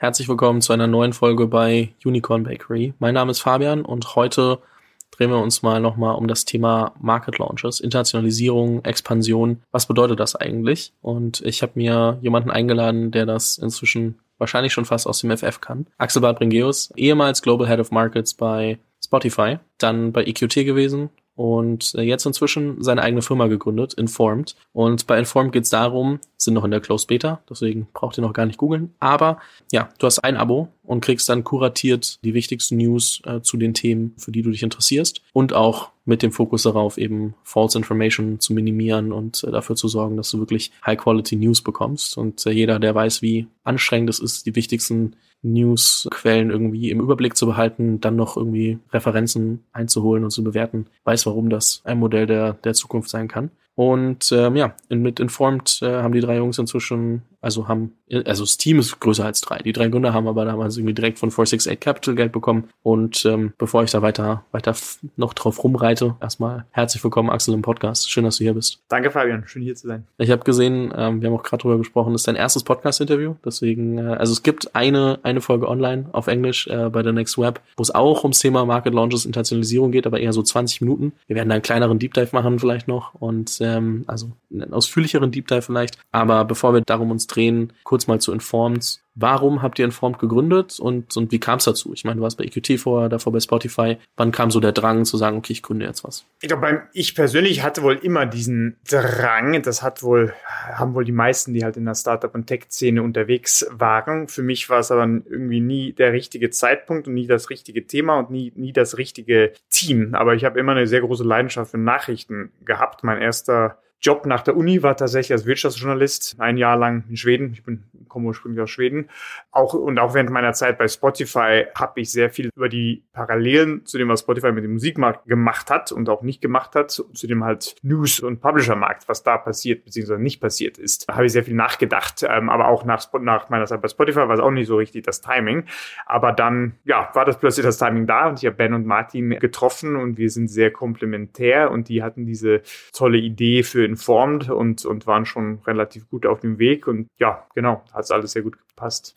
Herzlich willkommen zu einer neuen Folge bei Unicorn Bakery. Mein Name ist Fabian und heute drehen wir uns mal nochmal um das Thema Market Launches, Internationalisierung, Expansion. Was bedeutet das eigentlich? Und ich habe mir jemanden eingeladen, der das inzwischen wahrscheinlich schon fast aus dem FF kann. Axel Bart Bringeus, ehemals Global Head of Markets bei Spotify, dann bei EQT gewesen, und äh, jetzt inzwischen seine eigene Firma gegründet, Informed. Und bei Informed geht es darum, sind noch in der Closed Beta, deswegen braucht ihr noch gar nicht googeln. Aber ja, du hast ein Abo und kriegst dann kuratiert die wichtigsten News äh, zu den Themen, für die du dich interessierst. Und auch mit dem Fokus darauf, eben False Information zu minimieren und äh, dafür zu sorgen, dass du wirklich High-Quality News bekommst. Und äh, jeder, der weiß, wie anstrengend es ist, die wichtigsten Newsquellen irgendwie im Überblick zu behalten, dann noch irgendwie Referenzen einzuholen und zu bewerten, weiß, warum das ein Modell der, der Zukunft sein kann. Und ähm, ja, mit Informed äh, haben die drei Jungs inzwischen also haben, also das Team ist größer als drei. Die drei Gründer haben aber damals irgendwie direkt von 468 Capital Geld bekommen. Und ähm, bevor ich da weiter, weiter noch drauf rumreite, erstmal herzlich willkommen, Axel, im Podcast. Schön, dass du hier bist. Danke, Fabian. Schön hier zu sein. Ich habe gesehen, ähm, wir haben auch gerade drüber gesprochen, das ist dein erstes Podcast-Interview. Deswegen, äh, also es gibt eine, eine Folge online auf Englisch äh, bei The Next Web, wo es auch ums Thema Market Launches, Internationalisierung geht, aber eher so 20 Minuten. Wir werden da einen kleineren Deep Dive machen vielleicht noch und ähm, also einen ausführlicheren Deep Dive vielleicht. Aber bevor wir darum uns drehen, kurz mal zu Informed. Warum habt ihr Informed gegründet und, und wie kam es dazu? Ich meine, du warst bei EQT vorher, davor bei Spotify. Wann kam so der Drang zu sagen, okay, ich gründe jetzt was? Ich glaube, ich persönlich hatte wohl immer diesen Drang. Das hat wohl, haben wohl die meisten, die halt in der Startup- und Tech-Szene unterwegs waren. Für mich war es aber irgendwie nie der richtige Zeitpunkt und nie das richtige Thema und nie, nie das richtige Team. Aber ich habe immer eine sehr große Leidenschaft für Nachrichten gehabt. Mein erster Job nach der Uni war tatsächlich als Wirtschaftsjournalist ein Jahr lang in Schweden. Ich bin komme ursprünglich aus Schweden. Auch und auch während meiner Zeit bei Spotify habe ich sehr viel über die Parallelen zu dem, was Spotify mit dem Musikmarkt gemacht hat und auch nicht gemacht hat, zu dem halt News- und Publisher-Markt, was da passiert bzw. nicht passiert ist, da habe ich sehr viel nachgedacht. Ähm, aber auch nach, nach meiner Zeit bei Spotify war es auch nicht so richtig das Timing. Aber dann, ja, war das plötzlich das Timing da und ich habe Ben und Martin getroffen und wir sind sehr komplementär und die hatten diese tolle Idee für Informed und, und waren schon relativ gut auf dem Weg. Und ja, genau, hat es alles sehr gut gepasst.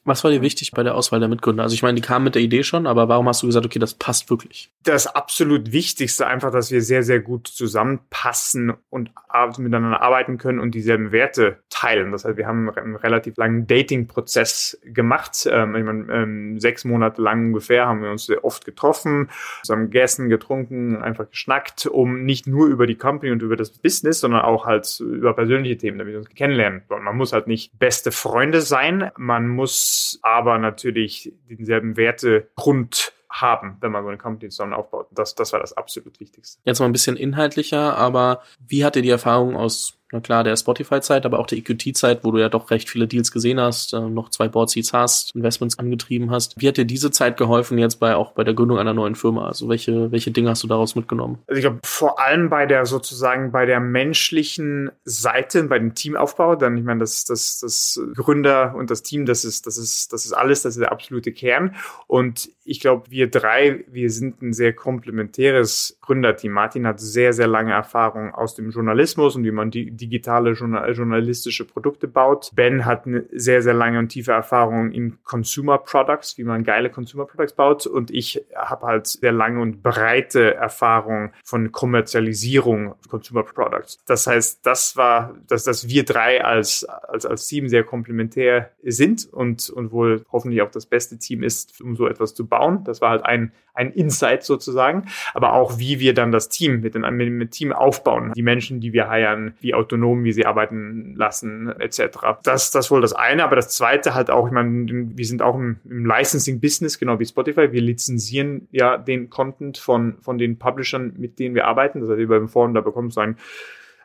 Was war dir wichtig bei der Auswahl der Mitgründer? Also ich meine, die kamen mit der Idee schon, aber warum hast du gesagt, okay, das passt wirklich? Das absolut Wichtigste einfach, dass wir sehr, sehr gut zusammenpassen und miteinander arbeiten können und dieselben Werte teilen. Das heißt, wir haben einen relativ langen Dating-Prozess gemacht. Ähm, ich meine, ähm, sechs Monate lang ungefähr haben wir uns sehr oft getroffen, zusammen gegessen, getrunken, einfach geschnackt, um nicht nur über die Company und über das Business, sondern auch halt über persönliche Themen, damit wir uns kennenlernen. Man muss halt nicht beste Freunde sein, man muss aber natürlich denselben Wertegrund haben, wenn man so eine Company zusammen aufbaut. Das, das war das absolut Wichtigste. Jetzt mal ein bisschen inhaltlicher, aber wie hat dir die Erfahrung aus na klar, der Spotify-Zeit, aber auch der EQT-Zeit, wo du ja doch recht viele Deals gesehen hast, äh, noch zwei Board-Seats hast, Investments angetrieben hast. Wie hat dir diese Zeit geholfen jetzt bei auch bei der Gründung einer neuen Firma? Also welche, welche Dinge hast du daraus mitgenommen? Also ich glaube, vor allem bei der sozusagen bei der menschlichen Seite, bei dem Teamaufbau, dann, ich meine, das, das, das Gründer und das Team, das ist, das ist, das ist alles, das ist der absolute Kern. Und ich glaube, wir drei, wir sind ein sehr komplementäres Gründerteam. Martin hat sehr, sehr lange Erfahrung aus dem Journalismus und wie man die digitale journalistische Produkte baut. Ben hat eine sehr, sehr lange und tiefe Erfahrung in Consumer Products, wie man geile Consumer Products baut. Und ich habe halt sehr lange und breite Erfahrung von Kommerzialisierung Consumer Products. Das heißt, das war, dass, dass wir drei als, als, als Team sehr komplementär sind und, und wohl hoffentlich auch das beste Team ist, um so etwas zu bauen. Das war halt ein, ein Insight sozusagen. Aber auch, wie wir dann das Team mit dem, mit dem Team aufbauen. Die Menschen, die wir heiern, wie autonom, wie sie arbeiten lassen, etc. Das, das wohl das eine. Aber das zweite halt auch, ich meine, wir sind auch im, im Licensing-Business, genau wie Spotify. Wir lizenzieren ja den Content von, von den Publishern, mit denen wir arbeiten. Das heißt, über dem Forum, da bekommst du ein,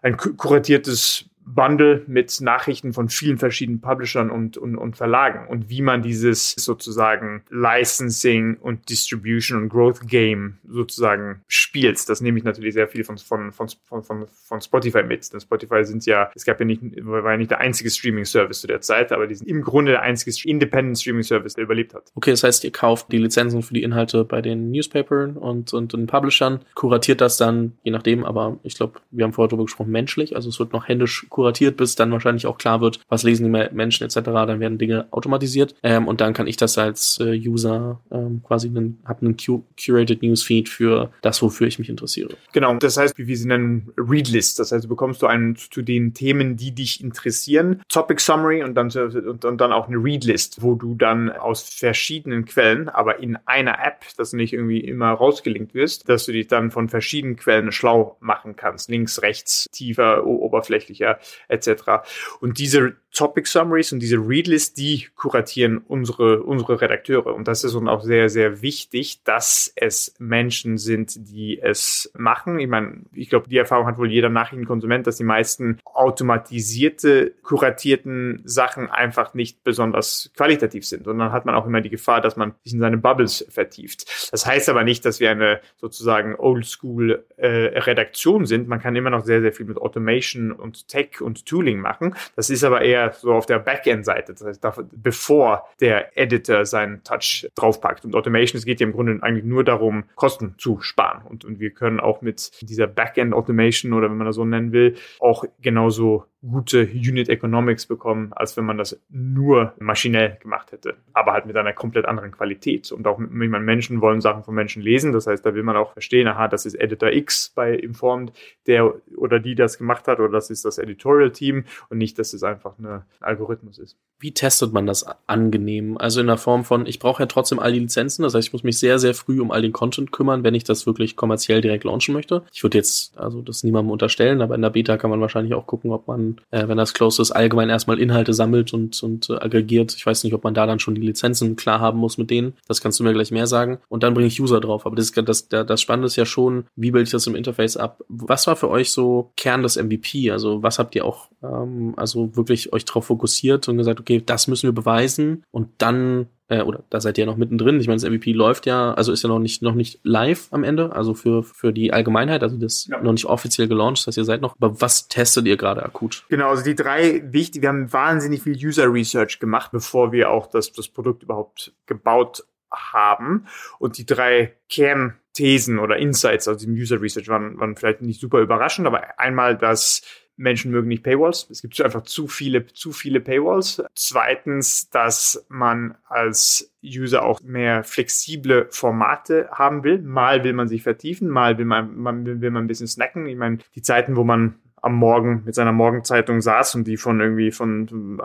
ein kuratiertes Bundle mit Nachrichten von vielen verschiedenen Publishern und, und, und Verlagen und wie man dieses sozusagen Licensing und Distribution und Growth Game sozusagen spielt. Das nehme ich natürlich sehr viel von, von, von, von, von Spotify mit. Denn Spotify sind ja, es gab ja nicht, war ja nicht der einzige Streaming-Service zu der Zeit, aber die sind im Grunde der einzige Independent Streaming-Service, der überlebt hat. Okay, das heißt, ihr kauft die Lizenzen für die Inhalte bei den Newspapern und, und den Publishern, kuratiert das dann, je nachdem, aber ich glaube, wir haben vorher darüber gesprochen, menschlich, also es wird noch händisch kuratiert bist, dann wahrscheinlich auch klar wird, was lesen die Menschen etc. Dann werden Dinge automatisiert ähm, und dann kann ich das als äh, User ähm, quasi einen, hab einen curated Newsfeed für das, wofür ich mich interessiere. Genau, das heißt, wie wir sie nennen, Readlist. Das heißt, bekommst du einen zu den Themen, die dich interessieren, Topic Summary und dann, und, und dann auch eine Readlist, wo du dann aus verschiedenen Quellen, aber in einer App, dass du nicht irgendwie immer rausgelinkt wirst, dass du dich dann von verschiedenen Quellen schlau machen kannst. Links, rechts, tiefer, oberflächlicher etc. Und diese Topic Summaries und diese Readlist, die kuratieren unsere, unsere Redakteure. Und das ist uns auch sehr, sehr wichtig, dass es Menschen sind, die es machen. Ich meine, ich glaube, die Erfahrung hat wohl jeder Nachrichtenkonsument, dass die meisten automatisierte, kuratierten Sachen einfach nicht besonders qualitativ sind. Und dann hat man auch immer die Gefahr, dass man sich in seine Bubbles vertieft. Das heißt aber nicht, dass wir eine sozusagen Oldschool äh, Redaktion sind. Man kann immer noch sehr, sehr viel mit Automation und Tech und Tooling machen. Das ist aber eher so auf der Backend-Seite, das heißt, bevor der Editor seinen Touch draufpackt. Und Automation, es geht ja im Grunde eigentlich nur darum, Kosten zu sparen. Und, und wir können auch mit dieser Backend-Automation oder wenn man das so nennen will, auch genauso gute Unit Economics bekommen, als wenn man das nur maschinell gemacht hätte, aber halt mit einer komplett anderen Qualität. Und auch, ich meine, Menschen wollen Sachen von Menschen lesen, das heißt, da will man auch verstehen, aha, das ist Editor X bei Informed, der oder die das gemacht hat, oder das ist das Editorial Team und nicht, dass es einfach ein Algorithmus ist. Wie testet man das angenehm? Also in der Form von, ich brauche ja trotzdem all die Lizenzen, das heißt, ich muss mich sehr, sehr früh um all den Content kümmern, wenn ich das wirklich kommerziell direkt launchen möchte. Ich würde jetzt, also das niemandem unterstellen, aber in der Beta kann man wahrscheinlich auch gucken, ob man äh, wenn das Closed ist, allgemein erstmal Inhalte sammelt und, und äh, aggregiert. Ich weiß nicht, ob man da dann schon die Lizenzen klar haben muss mit denen. Das kannst du mir gleich mehr sagen. Und dann bringe ich User drauf. Aber das, das, das, Spannende ist ja schon, wie bilde ich das im Interface ab? Was war für euch so Kern des MVP? Also was habt ihr auch ähm, also wirklich euch darauf fokussiert und gesagt, okay, das müssen wir beweisen und dann äh, oder da seid ihr ja noch mittendrin. Ich meine, das MVP läuft ja, also ist ja noch nicht noch nicht live am Ende, also für für die Allgemeinheit, also das ja. noch nicht offiziell gelauncht, das heißt, ihr seid noch. Aber was testet ihr gerade akut? Genau, also die drei wichtig. Wir haben wahnsinnig viel User Research gemacht, bevor wir auch das das Produkt überhaupt gebaut haben und die drei Kernthesen oder Insights aus diesem User Research waren, waren vielleicht nicht super überraschend, aber einmal, dass Menschen mögen nicht Paywalls. Es gibt einfach zu viele, zu viele Paywalls. Zweitens, dass man als User auch mehr flexible Formate haben will. Mal will man sich vertiefen, mal will man, man will, will man ein bisschen snacken. Ich meine, die Zeiten, wo man am Morgen mit seiner Morgenzeitung saß und die von irgendwie von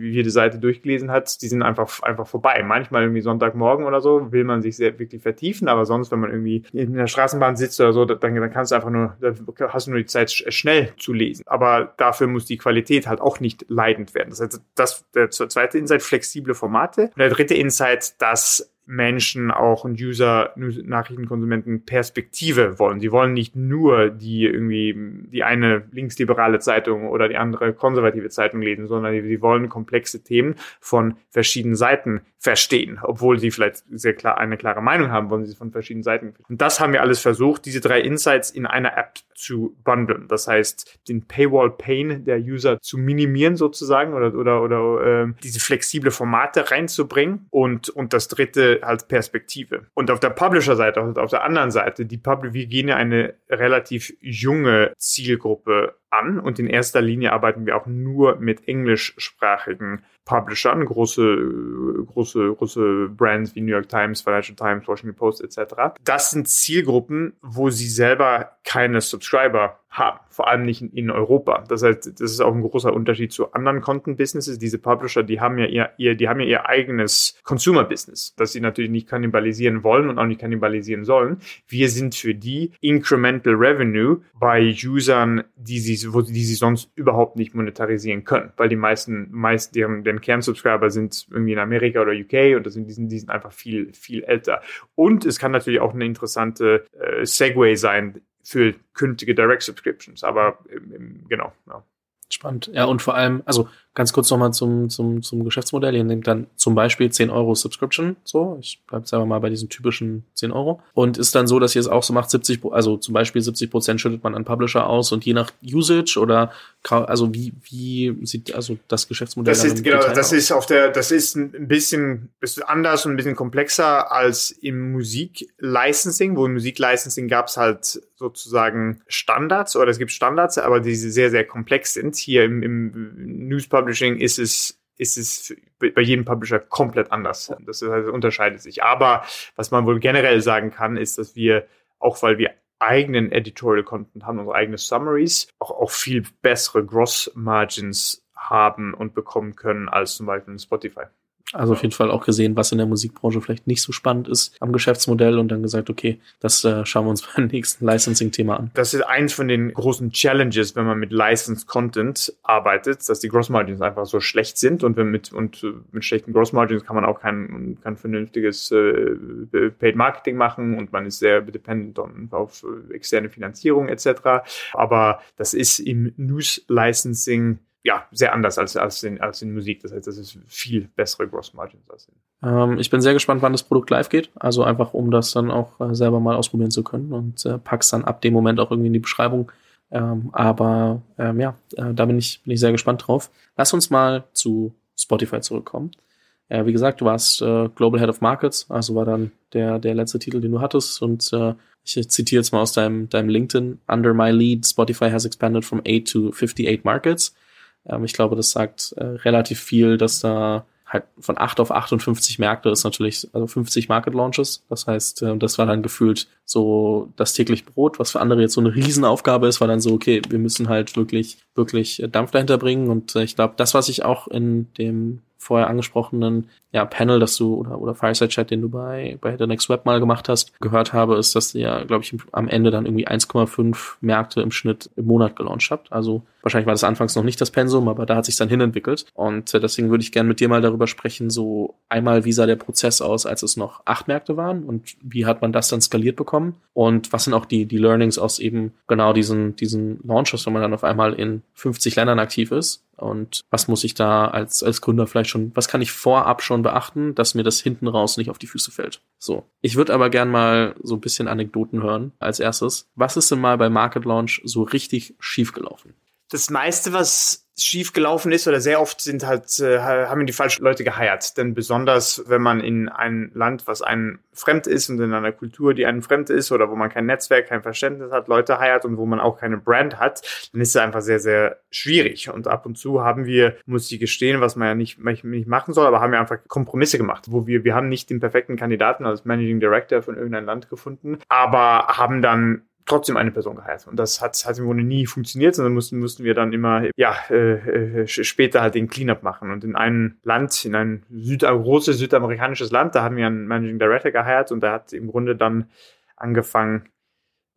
jede Seite durchgelesen hat, die sind einfach einfach vorbei. Manchmal irgendwie Sonntagmorgen oder so will man sich sehr wirklich vertiefen, aber sonst, wenn man irgendwie in der Straßenbahn sitzt oder so, dann, dann kannst du einfach nur, hast du nur die Zeit schnell zu lesen. Aber dafür muss die Qualität halt auch nicht leidend werden. Das heißt, das der zweite Insight flexible Formate. Und der dritte Insight, dass Menschen auch und User, Nachrichtenkonsumenten Perspektive wollen. Sie wollen nicht nur die irgendwie die eine linksliberale Zeitung oder die andere konservative Zeitung lesen, sondern sie wollen komplexe Themen von verschiedenen Seiten verstehen, obwohl sie vielleicht sehr klar eine klare Meinung haben, wollen sie von verschiedenen Seiten. Und das haben wir alles versucht, diese drei Insights in einer App zu bundeln. Das heißt, den Paywall Pain der User zu minimieren sozusagen oder oder oder äh, diese flexible Formate reinzubringen und und das dritte als Perspektive. Und auf der Publisher-Seite, also auf der anderen Seite, die Pub wir gehen ja eine relativ junge Zielgruppe an und in erster Linie arbeiten wir auch nur mit englischsprachigen Publishern, große, große, große Brands wie New York Times, Financial Times, Washington Post etc. Das sind Zielgruppen, wo sie selber keine Subscriber haben, vor allem nicht in, Europa. Das heißt, das ist auch ein großer Unterschied zu anderen Content-Businesses. Diese Publisher, die haben ja ihr, ihr, die haben ja ihr eigenes Consumer-Business, das sie natürlich nicht kannibalisieren wollen und auch nicht kannibalisieren sollen. Wir sind für die Incremental Revenue bei Usern, die sie, wo, die sie sonst überhaupt nicht monetarisieren können, weil die meisten, meist deren, deren Kernsubscriber sind irgendwie in Amerika oder UK und das sind, die sind, die sind einfach viel, viel älter. Und es kann natürlich auch eine interessante äh, Segway sein für künftige Direct Subscriptions. Aber genau. Ja. Spannend. Ja, und vor allem, also Ganz kurz nochmal zum, zum, zum Geschäftsmodell. Ihr nehmt dann zum Beispiel 10 Euro Subscription, so, ich bleibe jetzt einfach mal bei diesen typischen 10 Euro. Und ist dann so, dass ihr es auch so macht, 70, also zum Beispiel 70 Prozent schüttet man an Publisher aus und je nach Usage oder, also wie, wie sieht also das Geschäftsmodell das ist, genau, das aus? ist auf der, das ist ein bisschen, bisschen anders und ein bisschen komplexer als im Musik-Licensing, wo im Musik-Licensing gab es halt sozusagen Standards oder es gibt Standards, aber die sehr, sehr komplex sind. Hier im, im News Publishing ist es ist es bei jedem Publisher komplett anders. Das heißt, unterscheidet sich. Aber was man wohl generell sagen kann, ist, dass wir, auch weil wir eigenen Editorial Content haben, unsere eigenen Summaries, auch, auch viel bessere Gross Margins haben und bekommen können als zum Beispiel in Spotify. Also auf jeden Fall auch gesehen, was in der Musikbranche vielleicht nicht so spannend ist am Geschäftsmodell und dann gesagt, okay, das äh, schauen wir uns beim nächsten Licensing-Thema an. Das ist eins von den großen Challenges, wenn man mit Licensed Content arbeitet, dass die Gross Margins einfach so schlecht sind und wenn mit und äh, mit schlechten Gross Margins kann man auch kein, kein vernünftiges äh, Paid Marketing machen und man ist sehr dependent on, auf äh, externe Finanzierung etc. Aber das ist im News Licensing ja, sehr anders als, als, in, als in Musik. Das heißt, das ist viel bessere Gross Margins als in. Ähm, ich bin sehr gespannt, wann das Produkt live geht. Also einfach, um das dann auch äh, selber mal ausprobieren zu können und äh, pack's dann ab dem Moment auch irgendwie in die Beschreibung. Ähm, aber ähm, ja, äh, da bin ich, bin ich sehr gespannt drauf. Lass uns mal zu Spotify zurückkommen. Äh, wie gesagt, du warst äh, Global Head of Markets, also war dann der, der letzte Titel, den du hattest. Und äh, ich zitiere jetzt mal aus deinem, deinem LinkedIn. Under my lead, Spotify has expanded from 8 to 58 markets. Ähm, ich glaube, das sagt äh, relativ viel, dass da halt von 8 auf 58 Märkte ist natürlich, also 50 Market Launches. Das heißt, äh, das war dann gefühlt so das täglich Brot, was für andere jetzt so eine Riesenaufgabe ist, war dann so, okay, wir müssen halt wirklich, wirklich Dampf dahinter bringen. Und äh, ich glaube, das, was ich auch in dem vorher angesprochenen ja, Panel, das du oder, oder Fireside Chat, den du bei, bei The Next Web mal gemacht hast, gehört habe, ist, dass ihr, ja, glaube ich, am Ende dann irgendwie 1,5 Märkte im Schnitt im Monat gelauncht habt. Also wahrscheinlich war das anfangs noch nicht das Pensum, aber da hat sich dann hinentwickelt. Und äh, deswegen würde ich gerne mit dir mal darüber sprechen, so einmal, wie sah der Prozess aus, als es noch acht Märkte waren und wie hat man das dann skaliert bekommen? Und was sind auch die, die Learnings aus eben genau diesen, diesen Launches, wenn man dann auf einmal in 50 Ländern aktiv ist? Und was muss ich da als, als Gründer vielleicht schon, was kann ich vorab schon beachten, dass mir das hinten raus nicht auf die Füße fällt? So. Ich würde aber gern mal so ein bisschen Anekdoten hören als erstes. Was ist denn mal bei Market Launch so richtig schief gelaufen? Das meiste, was schief gelaufen ist oder sehr oft sind halt äh, haben die falschen Leute geheiert. Denn besonders wenn man in ein Land, was einem fremd ist und in einer Kultur, die einem fremd ist oder wo man kein Netzwerk, kein Verständnis hat, Leute heiert und wo man auch keine Brand hat, dann ist es einfach sehr sehr schwierig. Und ab und zu haben wir, muss ich gestehen, was man ja nicht nicht machen soll, aber haben wir einfach Kompromisse gemacht, wo wir wir haben nicht den perfekten Kandidaten als Managing Director von irgendeinem Land gefunden, aber haben dann trotzdem eine Person geheiert. Und das hat, hat im Grunde nie funktioniert, sondern mussten, mussten wir dann immer, ja, äh, äh, später halt den Cleanup machen. Und in einem Land, in ein Süd großes südamerikanisches Land, da haben wir einen Managing Director geheiert und der hat im Grunde dann angefangen,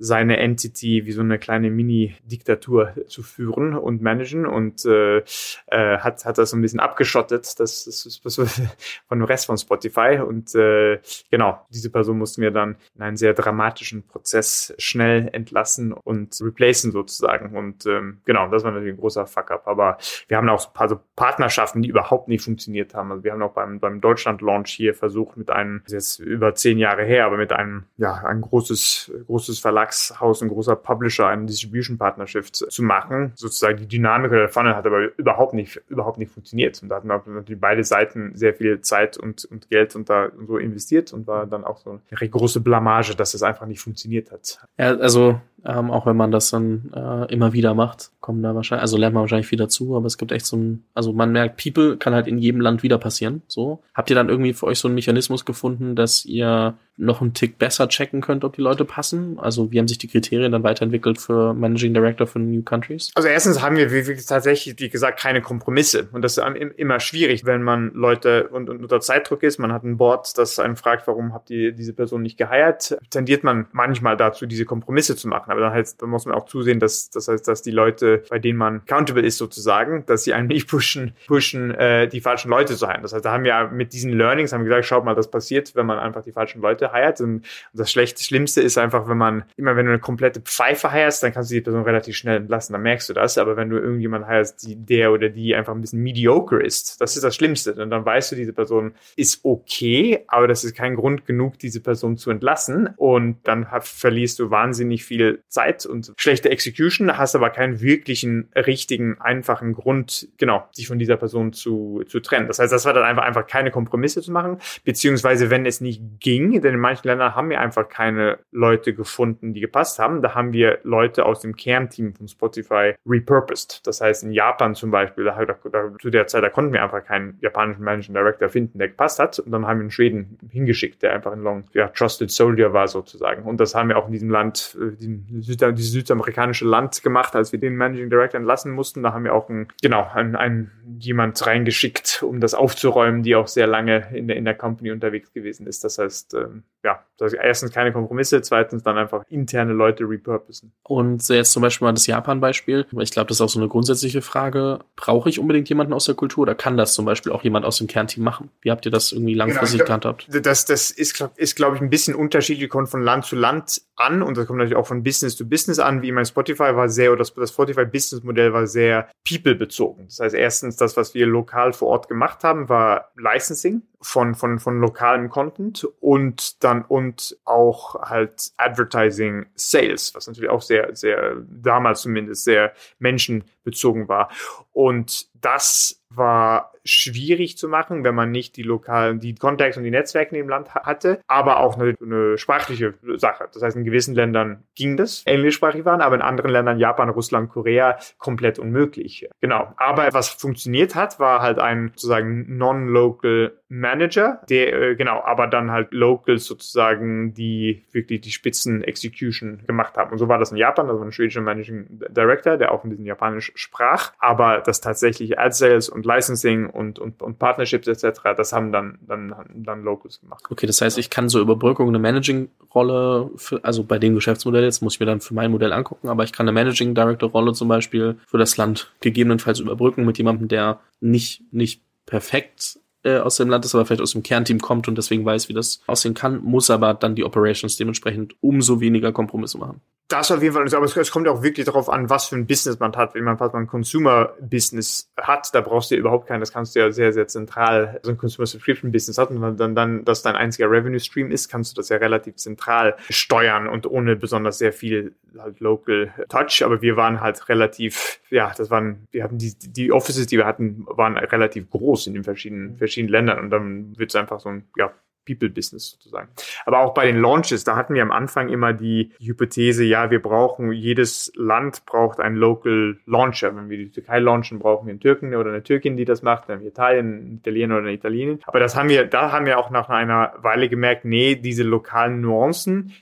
seine Entity wie so eine kleine Mini-Diktatur zu führen und managen und äh, äh, hat, hat das so ein bisschen abgeschottet, das, das ist das von dem Rest von Spotify und äh, genau, diese Person mussten wir dann in einen sehr dramatischen Prozess schnell entlassen und replacen sozusagen. Und ähm, genau, das war natürlich ein großer Fuck-up, aber wir haben auch ein paar so Partnerschaften, die überhaupt nicht funktioniert haben, also wir haben auch beim, beim Deutschland-Launch hier versucht mit einem, das ist jetzt über zehn Jahre her, aber mit einem, ja, ein großes, großes Verlag Verlagshaus, ein großer Publisher, eine Distribution Partnership zu machen. Sozusagen die Dynamik der Funnel hat aber überhaupt nicht, überhaupt nicht funktioniert. Und da hatten natürlich beide Seiten sehr viel Zeit und, und Geld und da so investiert und war dann auch so eine große Blamage, dass es einfach nicht funktioniert hat. Ja, also ähm, auch wenn man das dann äh, immer wieder macht, kommen da wahrscheinlich, also lernt man wahrscheinlich viel dazu, aber es gibt echt so ein, also man merkt, People kann halt in jedem Land wieder passieren. So. Habt ihr dann irgendwie für euch so einen Mechanismus gefunden, dass ihr noch einen Tick besser checken könnt, ob die Leute passen? Also wie haben sich die Kriterien dann weiterentwickelt für Managing Director für New Countries? Also erstens haben wir wirklich tatsächlich, wie gesagt, keine Kompromisse. Und das ist immer schwierig, wenn man Leute und, und unter Zeitdruck ist. Man hat ein Board, das einen fragt, warum habt ihr diese Person nicht geheiert? Tendiert man manchmal dazu, diese Kompromisse zu machen. Machen. Aber dann, halt, dann muss man auch zusehen, dass das heißt, dass die Leute, bei denen man accountable ist sozusagen, dass sie einen nicht pushen, pushen, äh, die falschen Leute zu heilen. Das heißt, da haben wir mit diesen Learnings haben wir gesagt, schaut mal, das passiert, wenn man einfach die falschen Leute heiert. Und das Schlechte, Schlimmste ist einfach, wenn man immer, wenn du eine komplette Pfeife heierst, dann kannst du die Person relativ schnell entlassen. Dann merkst du das. Aber wenn du irgendjemanden heierst, die, der oder die einfach ein bisschen mediocre ist, das ist das Schlimmste. Und dann weißt du, diese Person ist okay, aber das ist kein Grund genug, diese Person zu entlassen. Und dann verlierst du wahnsinnig viel Zeit und schlechte Execution, hast aber keinen wirklichen, richtigen, einfachen Grund, genau, sich von dieser Person zu, zu trennen. Das heißt, das war dann einfach, einfach keine Kompromisse zu machen, beziehungsweise wenn es nicht ging, denn in manchen Ländern haben wir einfach keine Leute gefunden, die gepasst haben, da haben wir Leute aus dem Kernteam von Spotify repurposed. Das heißt, in Japan zum Beispiel, da, da, da, zu der Zeit, da konnten wir einfach keinen japanischen Managing Director finden, der gepasst hat. Und dann haben wir einen Schweden hingeschickt, der einfach ein Long, ja, Trusted Soldier war sozusagen. Und das haben wir auch in diesem Land, äh, diesem Süd dieses südamerikanische Land gemacht, als wir den Managing Director entlassen mussten. Da haben wir auch ein, genau, ein, ein jemand reingeschickt, um das aufzuräumen, die auch sehr lange in der, in der Company unterwegs gewesen ist. Das heißt, ähm, ja, das erstens keine Kompromisse, zweitens dann einfach interne Leute repurposen. Und jetzt zum Beispiel mal das Japan-Beispiel. Ich glaube, das ist auch so eine grundsätzliche Frage. Brauche ich unbedingt jemanden aus der Kultur oder kann das zum Beispiel auch jemand aus dem Kernteam machen? Wie habt ihr das irgendwie genau, langfristig genau, gehandhabt? Das, das ist, ist glaube ich, ein bisschen unterschiedlich, kommt von Land zu Land an und das kommt natürlich auch von Business zu Business an. Wie mein Spotify war sehr, oder das, das Spotify-Business-Modell war sehr people-bezogen. Das heißt, erstens, das, was wir lokal vor Ort gemacht haben, war Licensing von, von, von lokalem Content und dann und auch halt Advertising Sales, was natürlich auch sehr, sehr, damals zumindest sehr menschenbezogen war. Und das war schwierig zu machen, wenn man nicht die lokalen, die Kontext und die Netzwerke im Land hatte, aber auch eine, eine sprachliche Sache. Das heißt, in gewissen Ländern ging das, englischsprachig waren, aber in anderen Ländern, Japan, Russland, Korea, komplett unmöglich. Genau. Aber was funktioniert hat, war halt ein sozusagen non-local Manager, der, äh, genau, aber dann halt Locals sozusagen, die wirklich die Spitzen Execution gemacht haben. Und so war das in Japan, war ein schwedischer Managing Director, der auch ein bisschen Japanisch sprach, aber das tatsächliche Ad Sales und Licensing und, und, und Partnerships etc., das haben dann, dann, dann Locals gemacht. Okay, das heißt, ich kann so Überbrückung eine Managing-Rolle, also bei dem Geschäftsmodell jetzt muss ich mir dann für mein Modell angucken, aber ich kann eine Managing Director-Rolle zum Beispiel für das Land gegebenenfalls überbrücken mit jemandem, der nicht, nicht perfekt äh, aus dem Land ist, aber vielleicht aus dem Kernteam kommt und deswegen weiß, wie das aussehen kann, muss aber dann die Operations dementsprechend umso weniger Kompromisse machen. Das auf jeden Fall, aber es, kommt auch wirklich darauf an, was für ein Business man hat. Wenn man fast mal ein Consumer-Business hat, da brauchst du ja überhaupt keinen, das kannst du ja sehr, sehr zentral, so ein Consumer-Subscription-Business hat und dann, dann, das dein einziger Revenue-Stream ist, kannst du das ja relativ zentral steuern und ohne besonders sehr viel halt Local Touch. Aber wir waren halt relativ, ja, das waren, wir hatten die, die Offices, die wir hatten, waren relativ groß in den verschiedenen, verschiedenen Ländern und dann wird es einfach so ein, ja, People-Business sozusagen. Aber auch bei den Launches, da hatten wir am Anfang immer die Hypothese, ja, wir brauchen, jedes Land braucht einen Local Launcher. Wenn wir die Türkei launchen, brauchen wir einen Türken oder eine Türkin, die das macht, dann Italien, einen Italiener oder eine Italienin. Aber das haben wir, da haben wir auch nach einer Weile gemerkt, nee, diese lokalen Nuancen,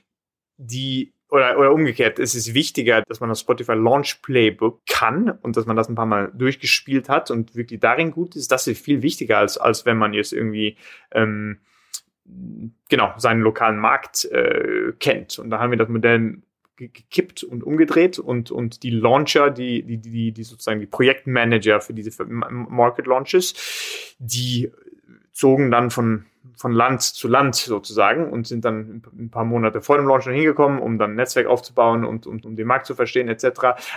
die oder, oder umgekehrt, es ist wichtiger, dass man das Spotify Launch Playbook kann und dass man das ein paar Mal durchgespielt hat und wirklich darin gut ist. Das ist viel wichtiger, als, als wenn man jetzt irgendwie ähm, genau, seinen lokalen Markt äh, kennt. Und da haben wir das Modell gekippt und umgedreht und, und die Launcher, die, die, die, die sozusagen die Projektmanager für diese Market Launches, die zogen dann von von Land zu Land sozusagen und sind dann ein paar Monate vor dem Launch schon hingekommen, um dann ein Netzwerk aufzubauen und, und um den Markt zu verstehen etc.,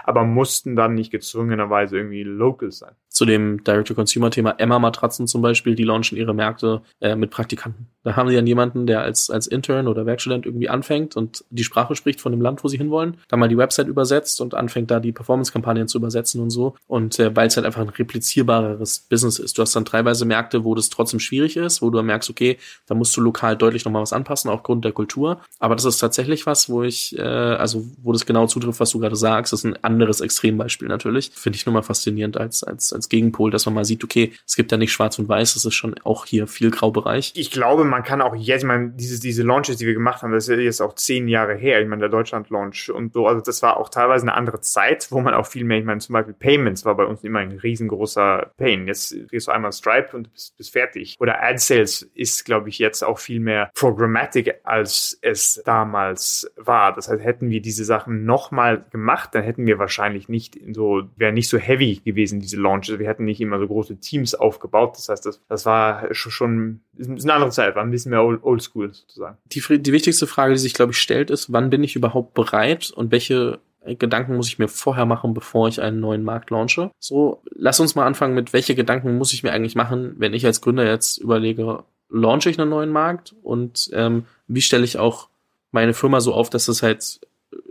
aber mussten dann nicht gezwungenerweise irgendwie local sein. Zu dem Direct-to-Consumer-Thema Emma-Matratzen zum Beispiel, die launchen ihre Märkte äh, mit Praktikanten. Da haben sie dann jemanden, der als, als Intern oder Werkstudent irgendwie anfängt und die Sprache spricht von dem Land, wo sie hinwollen, dann mal die Website übersetzt und anfängt da die Performance-Kampagnen zu übersetzen und so. Und äh, weil es halt einfach ein replizierbareres Business ist. Du hast dann teilweise Märkte, wo das trotzdem schwierig ist, wo du merkst, okay, da musst du lokal deutlich nochmal was anpassen, aufgrund der Kultur. Aber das ist tatsächlich was, wo ich, äh, also wo das genau zutrifft, was du gerade sagst. Das ist ein anderes Extrembeispiel natürlich. Finde ich nur mal faszinierend als, als, als Gegenpol, dass man mal sieht, okay, es gibt ja nicht schwarz und weiß, es ist schon auch hier viel Graubereich. Ich glaube, man kann auch jetzt, ich meine, diese, diese Launches, die wir gemacht haben, das ist jetzt auch zehn Jahre her. Ich meine, der Deutschland-Launch und so, also das war auch teilweise eine andere Zeit, wo man auch viel mehr, ich meine, zum Beispiel Payments war bei uns immer ein riesengroßer Pain. Jetzt gehst du einmal Stripe und bist, bist fertig. Oder Ad Sales ist, glaube ich, jetzt auch viel mehr programmatic, als es damals war. Das heißt, hätten wir diese Sachen nochmal gemacht, dann hätten wir wahrscheinlich nicht so, wäre nicht so heavy gewesen, diese Launches. Wir hätten nicht immer so große Teams aufgebaut. Das heißt, das, das war schon, eine andere Zeit, war ein bisschen mehr oldschool sozusagen. Die, die wichtigste Frage, die sich, glaube ich, stellt, ist, wann bin ich überhaupt bereit und welche Gedanken muss ich mir vorher machen, bevor ich einen neuen Markt launche. So, lass uns mal anfangen mit, welche Gedanken muss ich mir eigentlich machen, wenn ich als Gründer jetzt überlege, launche ich einen neuen Markt und ähm, wie stelle ich auch meine Firma so auf, dass das halt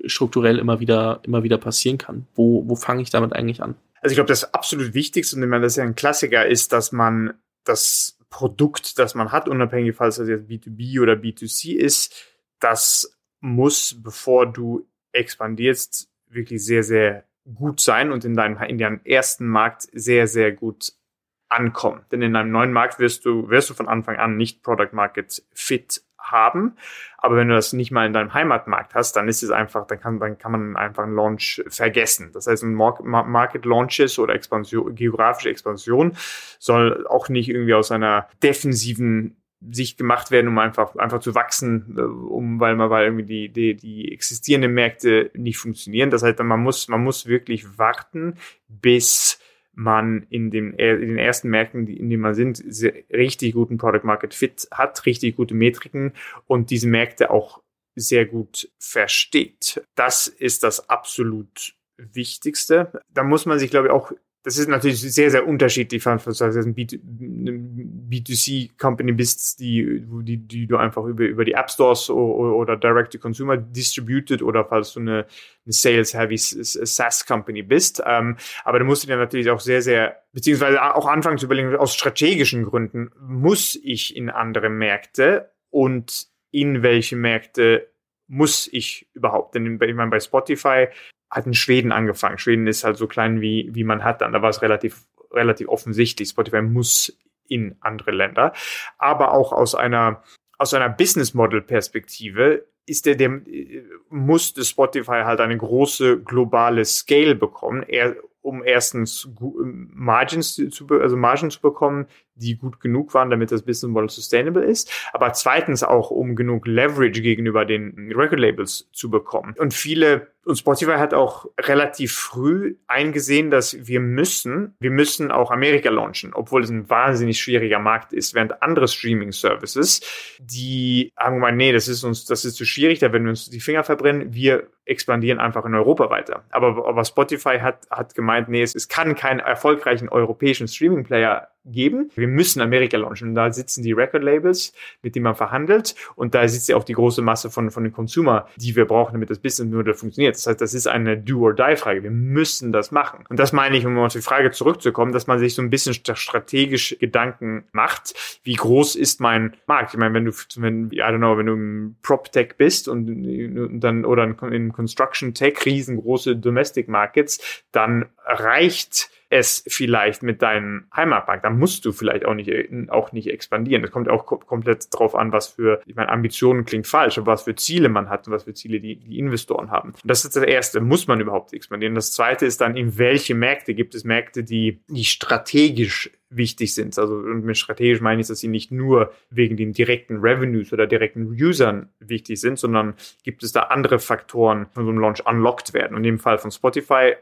strukturell immer wieder, immer wieder passieren kann. Wo, wo fange ich damit eigentlich an? Also ich glaube, das absolut Wichtigste, und ich meine, das ist ja ein Klassiker, ist, dass man das Produkt, das man hat, unabhängig, falls das jetzt B2B oder B2C ist, das muss, bevor du expandierst, wirklich sehr, sehr gut sein und in deinem, in deinem ersten Markt sehr, sehr gut ankommen. Denn in einem neuen Markt wirst du, wirst du von Anfang an nicht Product Market Fit haben. Aber wenn du das nicht mal in deinem Heimatmarkt hast, dann ist es einfach, dann kann, dann kann man einfach einen Launch vergessen. Das heißt, ein Market Launches oder Expansion, geografische Expansion soll auch nicht irgendwie aus einer defensiven Sicht gemacht werden, um einfach, einfach zu wachsen, äh, um, weil man, weil irgendwie die, die, die existierenden Märkte nicht funktionieren. Das heißt, man muss, man muss wirklich warten, bis man in, dem, in den ersten Märkten, in denen man sind, richtig guten Product Market Fit hat, richtig gute Metriken und diese Märkte auch sehr gut versteht. Das ist das absolut Wichtigste. Da muss man sich, glaube ich, auch das ist natürlich sehr, sehr unterschiedlich, falls du ein B2C-Company bist, die, die, die du einfach über, über die App Stores oder, oder Direct-to-Consumer distributed oder falls du eine, eine Sales-Heavy SaaS-Company bist. Ähm, aber du musst dir natürlich auch sehr, sehr, beziehungsweise auch anfangen zu überlegen, aus strategischen Gründen, muss ich in andere Märkte und in welche Märkte muss ich überhaupt? Denn ich meine, bei Spotify hat in Schweden angefangen. Schweden ist halt so klein wie, wie man hat dann. Da war es relativ, relativ offensichtlich. Spotify muss in andere Länder. Aber auch aus einer, aus einer Business Model Perspektive ist der, der musste Spotify halt eine große globale Scale bekommen. Er, um erstens Margins zu, also Margen zu bekommen, die gut genug waren, damit das Business Model sustainable ist, aber zweitens auch, um genug Leverage gegenüber den Record Labels zu bekommen. Und viele und Spotify hat auch relativ früh eingesehen, dass wir müssen, wir müssen auch Amerika launchen, obwohl es ein wahnsinnig schwieriger Markt ist, während andere Streaming-Services, die sagen mal, nee, das ist uns, das ist zu schwierig, da werden wir uns die Finger verbrennen, wir expandieren einfach in Europa weiter. Aber, aber Spotify hat, hat gemeint, nee, es, es kann keinen erfolgreichen europäischen Streaming-Player geben. Wir müssen Amerika launchen. Und da sitzen die Record-Labels, mit denen man verhandelt. Und da sitzt ja auch die große Masse von, von den Consumer, die wir brauchen, damit das Business-Modell funktioniert. Das heißt, das ist eine Do-or-Die-Frage. Wir müssen das machen. Und das meine ich, um auf die Frage zurückzukommen, dass man sich so ein bisschen strategisch Gedanken macht. Wie groß ist mein Markt? Ich meine, wenn du, wenn, I don't know, wenn du im Prop-Tech bist und, dann, oder in Construction-Tech, riesengroße Domestic Markets, dann reicht es vielleicht mit deinem Heimatmarkt, dann musst du vielleicht auch nicht, auch nicht expandieren. Das kommt auch komplett drauf an, was für, ich meine, Ambitionen klingt falsch, aber was für Ziele man hat und was für Ziele die, die Investoren haben. Und das ist das Erste, muss man überhaupt expandieren. Das Zweite ist dann, in welche Märkte gibt es Märkte, die, die strategisch wichtig sind. Also und mit strategisch meine ich, dass sie nicht nur wegen den direkten Revenues oder direkten Usern wichtig sind, sondern gibt es da andere Faktoren von so einem Launch unlocked werden. Und dem Fall von Spotify,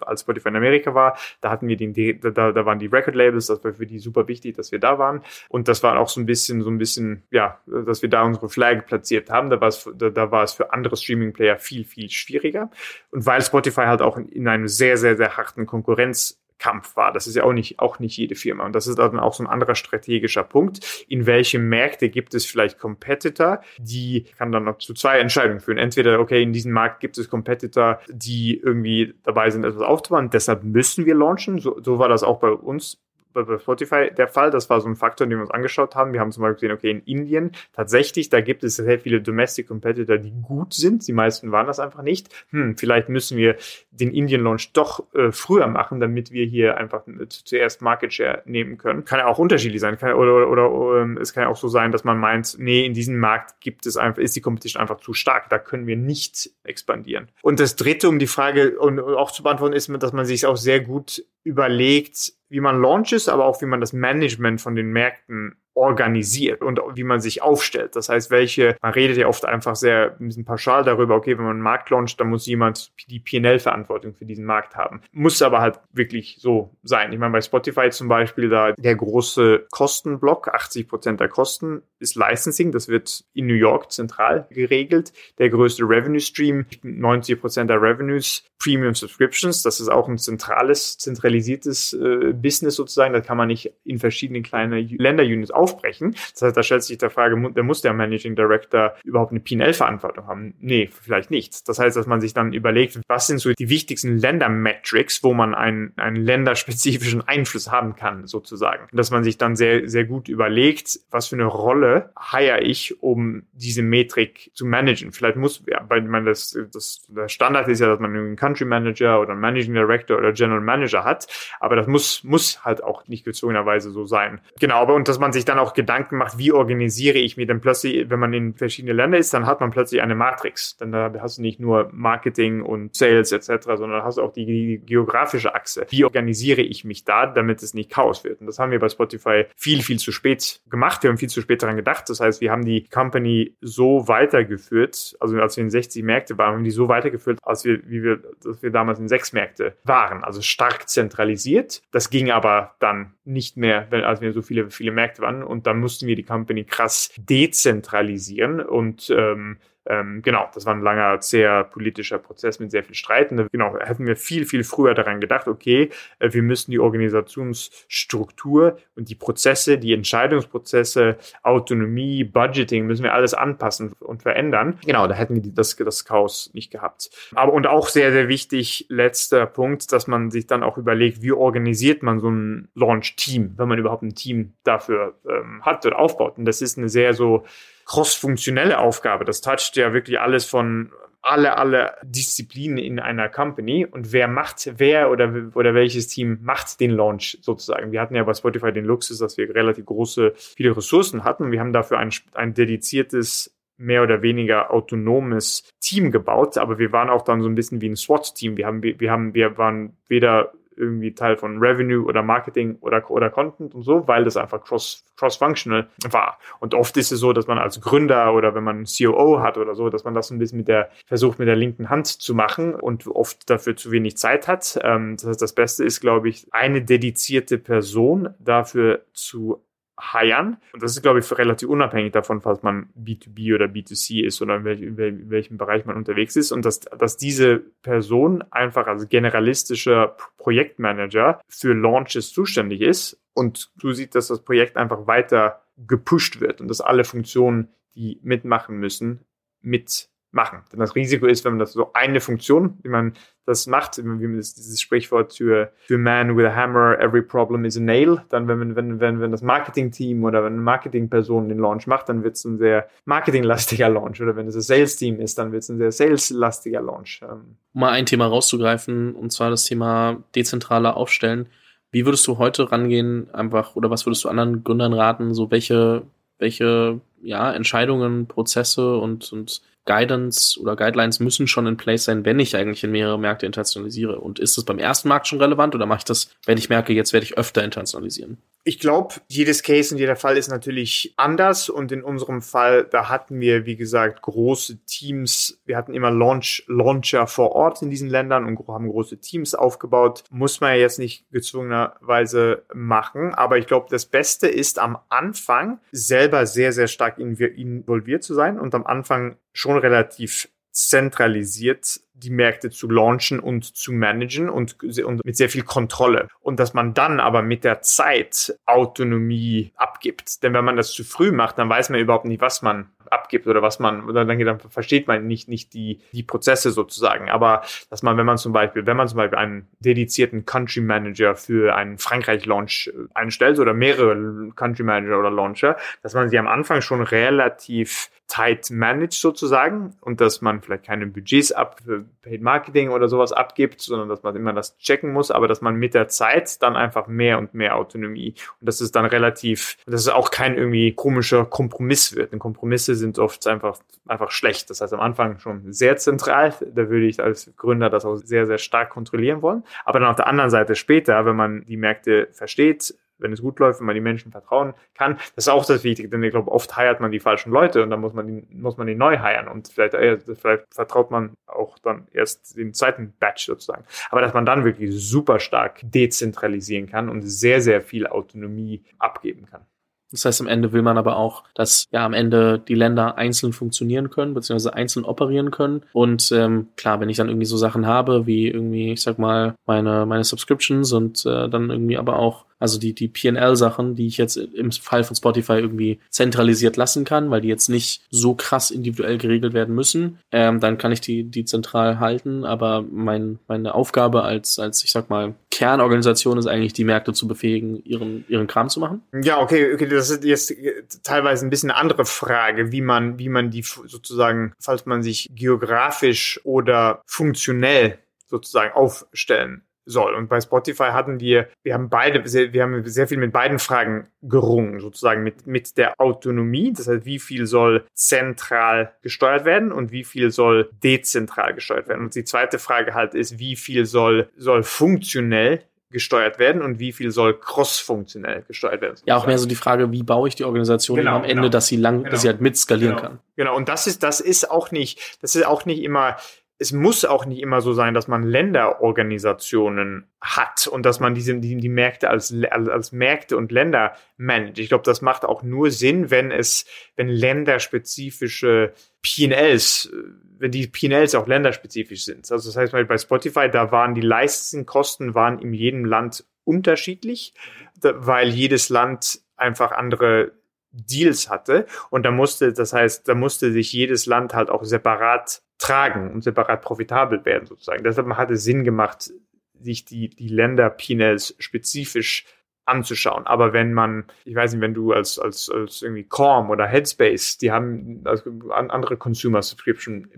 als Spotify in Amerika war, da hatten wir den, da, da waren die Record Labels, das war für die super wichtig, dass wir da waren. Und das war auch so ein bisschen, so ein bisschen, ja, dass wir da unsere Flagge platziert haben. Da war es, da, da war es für andere Streaming Player viel, viel schwieriger. Und weil Spotify halt auch in, in einem sehr, sehr, sehr harten Konkurrenz Kampf war. Das ist ja auch nicht, auch nicht jede Firma. Und das ist dann auch so ein anderer strategischer Punkt. In welche Märkte gibt es vielleicht Competitor, die kann dann noch zu zwei Entscheidungen führen. Entweder, okay, in diesem Markt gibt es Competitor, die irgendwie dabei sind, etwas aufzubauen. Deshalb müssen wir launchen. So, so war das auch bei uns bei Spotify der Fall. Das war so ein Faktor, den wir uns angeschaut haben. Wir haben zum Beispiel gesehen, okay, in Indien tatsächlich, da gibt es sehr viele Domestic Competitor, die gut sind. Die meisten waren das einfach nicht. Hm, vielleicht müssen wir den Indien Launch doch äh, früher machen, damit wir hier einfach zuerst Market Share nehmen können. Kann ja auch unterschiedlich sein. Kann, oder, oder, oder ähm, es kann ja auch so sein, dass man meint, nee, in diesem Markt gibt es einfach, ist die Competition einfach zu stark. Da können wir nicht expandieren. Und das dritte, um die Frage und auch zu beantworten, ist, dass man sich auch sehr gut überlegt, wie man launches, aber auch wie man das Management von den Märkten organisiert und wie man sich aufstellt. Das heißt, welche, man redet ja oft einfach sehr ein bisschen pauschal darüber, okay, wenn man einen Markt launcht, dann muss jemand die PNL-Verantwortung für diesen Markt haben. Muss aber halt wirklich so sein. Ich meine, bei Spotify zum Beispiel, da der große Kostenblock, 80 Prozent der Kosten ist Licensing, das wird in New York zentral geregelt. Der größte Revenue Stream, 90 Prozent der Revenues, Premium Subscriptions, das ist auch ein zentrales, zentralisiertes äh, Business sozusagen, da kann man nicht in verschiedene kleine Länderunits aufbrechen. Das heißt, da stellt sich die Frage, muss der Managing Director überhaupt eine P&L-Verantwortung haben? Nee, vielleicht nicht. Das heißt, dass man sich dann überlegt, was sind so die wichtigsten Ländermetrics, wo man einen, einen länderspezifischen Einfluss haben kann, sozusagen. Dass man sich dann sehr, sehr gut überlegt, was für eine Rolle hire ich, um diese Metrik zu managen. Vielleicht muss, ja, weil man das, das, der Standard ist ja, dass man einen Country Manager oder einen Managing Director oder General Manager hat, aber das muss, muss halt auch nicht gezwungenerweise so sein. Genau, aber und dass man sich dann auch Gedanken macht, wie organisiere ich mir denn plötzlich, wenn man in verschiedene Länder ist, dann hat man plötzlich eine Matrix. Dann da hast du nicht nur Marketing und Sales etc., sondern hast auch die, die geografische Achse. Wie organisiere ich mich da, damit es nicht Chaos wird? Und das haben wir bei Spotify viel, viel zu spät gemacht. Wir haben viel zu spät daran gedacht. Das heißt, wir haben die Company so weitergeführt, also als wir in 60 Märkte waren, haben die so weitergeführt, als wir, wie wir, dass wir damals in sechs Märkte waren. Also stark zentralisiert. Das ging aber dann nicht mehr, als wir so viele, viele Märkte waren. Und dann mussten wir die Company krass dezentralisieren und ähm, ähm, genau, das war ein langer, sehr politischer Prozess mit sehr viel Streiten. Genau, hätten wir viel, viel früher daran gedacht, okay, äh, wir müssen die Organisationsstruktur und die Prozesse, die Entscheidungsprozesse, Autonomie, Budgeting, müssen wir alles anpassen und verändern. Genau, da hätten wir das, das Chaos nicht gehabt. Aber und auch sehr, sehr wichtig, letzter Punkt, dass man sich dann auch überlegt, wie organisiert man so ein Launch-Team, wenn man überhaupt ein Team dafür ähm, hat oder aufbaut. Und das ist eine sehr so cross-funktionelle Aufgabe. Das toucht ja wirklich alles von alle, alle Disziplinen in einer Company und wer macht, wer oder, oder welches Team macht den Launch sozusagen. Wir hatten ja bei Spotify den Luxus, dass wir relativ große, viele Ressourcen hatten. Wir haben dafür ein, ein dediziertes mehr oder weniger autonomes Team gebaut, aber wir waren auch dann so ein bisschen wie ein SWAT-Team. Wir haben, wir haben, wir waren weder irgendwie Teil von Revenue oder Marketing oder, oder Content und so, weil das einfach cross, cross-functional war. Und oft ist es so, dass man als Gründer oder wenn man COO hat oder so, dass man das ein bisschen mit der, versucht mit der linken Hand zu machen und oft dafür zu wenig Zeit hat. Ähm, das heißt, das Beste ist, glaube ich, eine dedizierte Person dafür zu hiren. Und das ist, glaube ich, relativ unabhängig davon, falls man B2B oder B2C ist oder in, welch, in welchem Bereich man unterwegs ist. Und dass, dass diese Person einfach als generalistischer Projektmanager für Launches zuständig ist und du siehst, dass das Projekt einfach weiter gepusht wird und dass alle Funktionen, die mitmachen müssen, mit machen. Denn das Risiko ist, wenn man das so eine Funktion, wie man das macht, wie man das, dieses Sprichwort für, für Man with a Hammer, every problem is a nail, dann wenn, man, wenn, wenn, wenn das Marketing-Team oder wenn eine Marketing-Person den Launch macht, dann wird es ein sehr marketinglastiger Launch. Oder wenn es ein Sales-Team ist, dann wird es ein sehr sales-lastiger Launch. Ähm. Um mal ein Thema rauszugreifen, und zwar das Thema dezentrale Aufstellen. Wie würdest du heute rangehen, einfach, oder was würdest du anderen Gründern raten, so welche, welche ja, Entscheidungen, Prozesse und, und Guidance oder Guidelines müssen schon in place sein, wenn ich eigentlich in mehrere Märkte internationalisiere. Und ist es beim ersten Markt schon relevant oder mache ich das, wenn ich merke, jetzt werde ich öfter internationalisieren? Ich glaube, jedes Case und jeder Fall ist natürlich anders und in unserem Fall, da hatten wir, wie gesagt, große Teams. Wir hatten immer Launch, Launcher vor Ort in diesen Ländern und haben große Teams aufgebaut. Muss man ja jetzt nicht gezwungenerweise machen, aber ich glaube, das Beste ist am Anfang selber sehr, sehr stark involviert zu sein und am Anfang schon relativ zentralisiert die Märkte zu launchen und zu managen und, und mit sehr viel Kontrolle. Und dass man dann aber mit der Zeit Autonomie abgibt. Denn wenn man das zu früh macht, dann weiß man überhaupt nicht, was man abgibt oder was man, oder dann, dann versteht man nicht, nicht die, die Prozesse sozusagen. Aber dass man, wenn man zum Beispiel, wenn man zum Beispiel einen dedizierten Country Manager für einen Frankreich-Launch äh, einstellt oder mehrere Country Manager oder Launcher, dass man sie am Anfang schon relativ tight managed sozusagen und dass man vielleicht keine Budgets ab für Paid Marketing oder sowas abgibt, sondern dass man immer das checken muss, aber dass man mit der Zeit dann einfach mehr und mehr Autonomie und dass es dann relativ, dass es auch kein irgendwie komischer Kompromiss wird. Denn Kompromisse sind oft einfach, einfach schlecht. Das heißt am Anfang schon sehr zentral. Da würde ich als Gründer das auch sehr, sehr stark kontrollieren wollen. Aber dann auf der anderen Seite später, wenn man die Märkte versteht, wenn es gut läuft, wenn man die Menschen vertrauen kann. Das ist auch das Wichtige, denn ich glaube, oft heiert man die falschen Leute und dann muss man die, muss man die neu heiern und vielleicht, äh, vielleicht vertraut man auch dann erst den zweiten Batch sozusagen. Aber dass man dann wirklich super stark dezentralisieren kann und sehr, sehr viel Autonomie abgeben kann. Das heißt, am Ende will man aber auch, dass ja am Ende die Länder einzeln funktionieren können, beziehungsweise einzeln operieren können. Und ähm, klar, wenn ich dann irgendwie so Sachen habe, wie irgendwie, ich sag mal, meine, meine Subscriptions und äh, dann irgendwie aber auch also die, die PL-Sachen, die ich jetzt im Fall von Spotify irgendwie zentralisiert lassen kann, weil die jetzt nicht so krass individuell geregelt werden müssen, ähm, dann kann ich die, die zentral halten. Aber mein, meine Aufgabe als, als, ich sag mal, Kernorganisation ist eigentlich, die Märkte zu befähigen, ihren, ihren Kram zu machen. Ja, okay, okay, das ist jetzt teilweise ein bisschen eine andere Frage, wie man, wie man die sozusagen, falls man sich geografisch oder funktionell sozusagen aufstellen soll. Und bei Spotify hatten wir, wir haben beide, wir haben sehr viel mit beiden Fragen gerungen, sozusagen mit, mit der Autonomie. Das heißt, wie viel soll zentral gesteuert werden und wie viel soll dezentral gesteuert werden. Und die zweite Frage halt ist, wie viel soll, soll funktionell gesteuert werden und wie viel soll cross-funktionell gesteuert werden. Sozusagen. Ja, auch mehr so die Frage, wie baue ich die Organisation genau, am Ende, genau. dass sie lang, genau. dass sie halt mit skalieren genau. kann. Genau, und das ist, das ist auch nicht, das ist auch nicht immer es muss auch nicht immer so sein, dass man Länderorganisationen hat und dass man diese, die, die Märkte als, als Märkte und Länder managt. Ich glaube, das macht auch nur Sinn, wenn es, wenn länderspezifische P&Ls, wenn die P&Ls auch länderspezifisch sind. Also das heißt, bei Spotify, da waren die Leistenkosten waren in jedem Land unterschiedlich, weil jedes Land einfach andere Deals hatte und da musste, das heißt, da musste sich jedes Land halt auch separat tragen und separat profitabel werden sozusagen. Deshalb hat es Sinn gemacht, sich die, die Länder P&Ls spezifisch anzuschauen. Aber wenn man, ich weiß nicht, wenn du als, als, als irgendwie Calm oder Headspace, die haben also andere Consumer Subscription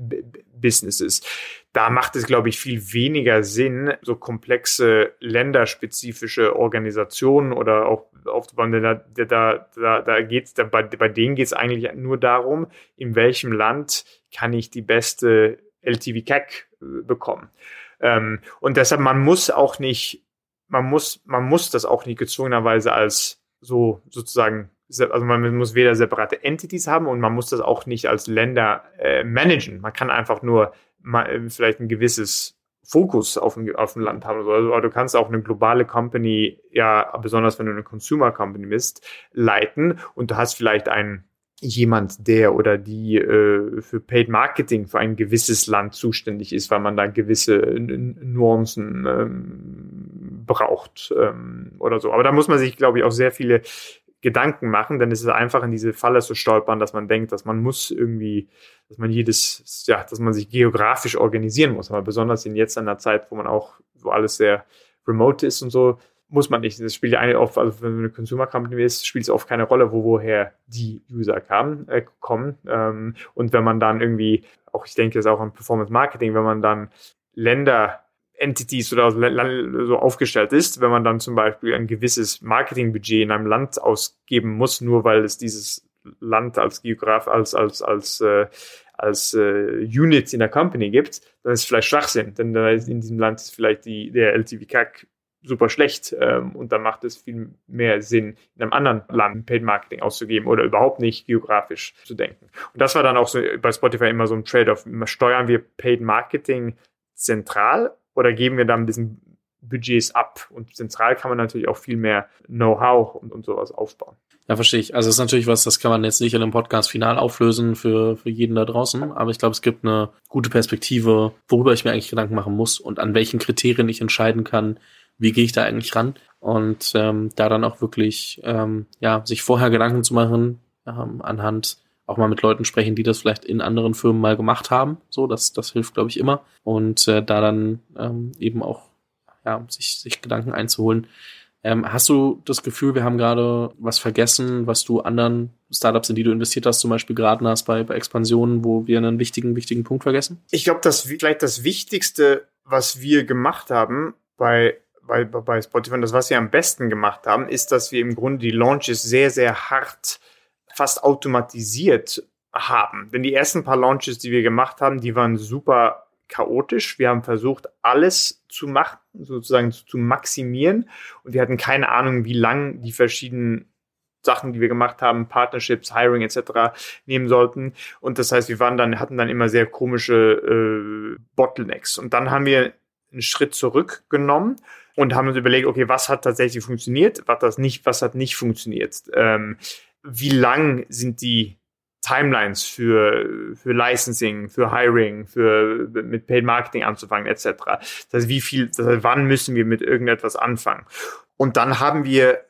Businesses, da macht es, glaube ich, viel weniger Sinn, so komplexe länderspezifische Organisationen oder auch aufzubauen. Da, da, da, da geht's, da, bei, bei denen geht es eigentlich nur darum, in welchem Land kann ich die beste LTV-CAC äh, bekommen. Ähm, und deshalb, man muss auch nicht man muss, man muss das auch nicht gezwungenerweise als so sozusagen, also man muss weder separate Entities haben und man muss das auch nicht als Länder äh, managen. Man kann einfach nur mal, äh, vielleicht ein gewisses Fokus auf ein, auf ein Land haben. Also, du kannst auch eine globale Company, ja, besonders wenn du eine Consumer Company bist, leiten und du hast vielleicht einen jemand, der oder die äh, für Paid Marketing für ein gewisses Land zuständig ist, weil man da gewisse Nuancen ähm, braucht ähm, oder so. Aber da muss man sich, glaube ich, auch sehr viele Gedanken machen, denn es ist einfach in diese Falle zu stolpern, dass man denkt, dass man muss irgendwie, dass man jedes, ja, dass man sich geografisch organisieren muss. Aber besonders in jetzt einer Zeit, wo man auch, wo alles sehr remote ist und so, muss man nicht. Das spielt eigentlich oft, also wenn du eine Consumer Company ist, spielt es oft keine Rolle, wo woher die User kamen, äh, kommen. Ähm, und wenn man dann irgendwie, auch ich denke, ist auch an Performance Marketing, wenn man dann Länder Entities oder so aufgestellt ist, wenn man dann zum Beispiel ein gewisses Marketingbudget in einem Land ausgeben muss, nur weil es dieses Land als Geograf, als, als, als, äh, als äh, Unit in der Company gibt, dann ist es vielleicht Schwachsinn, denn in diesem Land ist vielleicht die, der LTV-CAC super schlecht ähm, und dann macht es viel mehr Sinn, in einem anderen Land Paid Marketing auszugeben oder überhaupt nicht geografisch zu denken. Und das war dann auch so bei Spotify immer so ein Trade-off. Steuern wir Paid Marketing zentral oder geben wir dann ein bisschen Budgets ab? Und zentral kann man natürlich auch viel mehr Know-how und, und sowas aufbauen. Ja, verstehe ich. Also es ist natürlich was, das kann man jetzt nicht in einem Podcast final auflösen für, für jeden da draußen, aber ich glaube, es gibt eine gute Perspektive, worüber ich mir eigentlich Gedanken machen muss und an welchen Kriterien ich entscheiden kann, wie gehe ich da eigentlich ran? Und ähm, da dann auch wirklich ähm, ja, sich vorher Gedanken zu machen, ähm, anhand auch mal mit Leuten sprechen, die das vielleicht in anderen Firmen mal gemacht haben. So, das, das hilft, glaube ich, immer. Und äh, da dann ähm, eben auch ja, sich, sich Gedanken einzuholen. Ähm, hast du das Gefühl, wir haben gerade was vergessen, was du anderen Startups, in die du investiert hast, zum Beispiel geraten hast bei, bei Expansionen, wo wir einen wichtigen, wichtigen Punkt vergessen? Ich glaube, dass vielleicht das Wichtigste, was wir gemacht haben bei bei, bei Spotify, und das, was wir am besten gemacht haben, ist, dass wir im Grunde die Launches sehr, sehr hart, fast automatisiert haben. Denn die ersten paar Launches, die wir gemacht haben, die waren super chaotisch. Wir haben versucht, alles zu machen, sozusagen zu, maximieren. Und wir hatten keine Ahnung, wie lang die verschiedenen Sachen, die wir gemacht haben, Partnerships, Hiring etc. nehmen sollten. Und das heißt, wir waren dann, hatten dann immer sehr komische äh, Bottlenecks. Und dann haben wir einen Schritt zurückgenommen und haben uns überlegt, okay, was hat tatsächlich funktioniert, was das nicht, was hat nicht funktioniert. Ähm, wie lang sind die Timelines für, für Licensing, für Hiring, für mit Paid Marketing anzufangen, etc. Das heißt, wie viel, das heißt, wann müssen wir mit irgendetwas anfangen? Und dann haben wir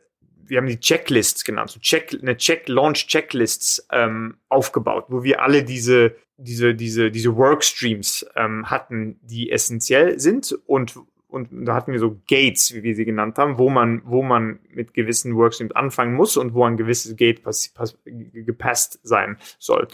wir haben die Checklists genannt, so Check, eine Check, Launch Checklists ähm, aufgebaut, wo wir alle diese, diese, diese, diese Workstreams ähm, hatten, die essentiell sind und und da hatten wir so Gates, wie wir sie genannt haben, wo man, wo man mit gewissen Workstreams anfangen muss und wo ein gewisses Gate pass, pass, gepasst sein soll.